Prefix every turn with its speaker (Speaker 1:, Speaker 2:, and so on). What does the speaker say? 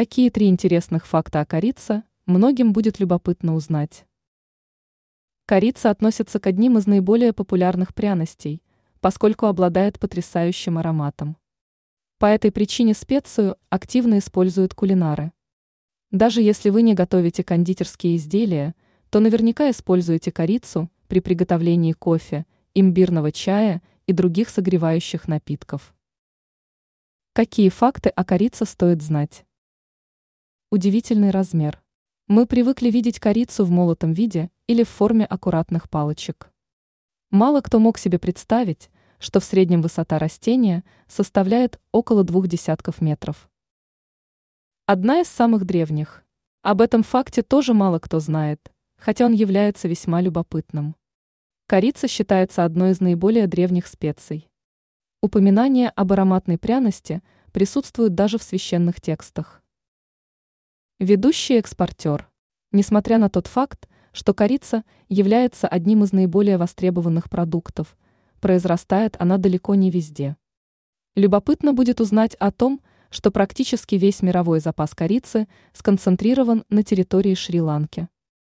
Speaker 1: Какие три интересных факта о корице многим будет любопытно узнать? Корица относится к одним из наиболее популярных пряностей, поскольку обладает потрясающим ароматом. По этой причине специю активно используют кулинары. Даже если вы не готовите кондитерские изделия, то наверняка используете корицу при приготовлении кофе, имбирного чая и других согревающих напитков. Какие факты о корице стоит знать? Удивительный размер. Мы привыкли видеть корицу в молотом виде или в форме аккуратных палочек. Мало кто мог себе представить, что в среднем высота растения составляет около двух десятков метров. Одна из самых древних. Об этом факте тоже мало кто знает, хотя он является весьма любопытным. Корица считается одной из наиболее древних специй. Упоминание об ароматной пряности присутствует даже в священных текстах. Ведущий экспортер. Несмотря на тот факт, что корица является одним из наиболее востребованных продуктов, произрастает она далеко не везде. Любопытно будет узнать о том, что практически весь мировой запас корицы сконцентрирован на территории Шри-Ланки.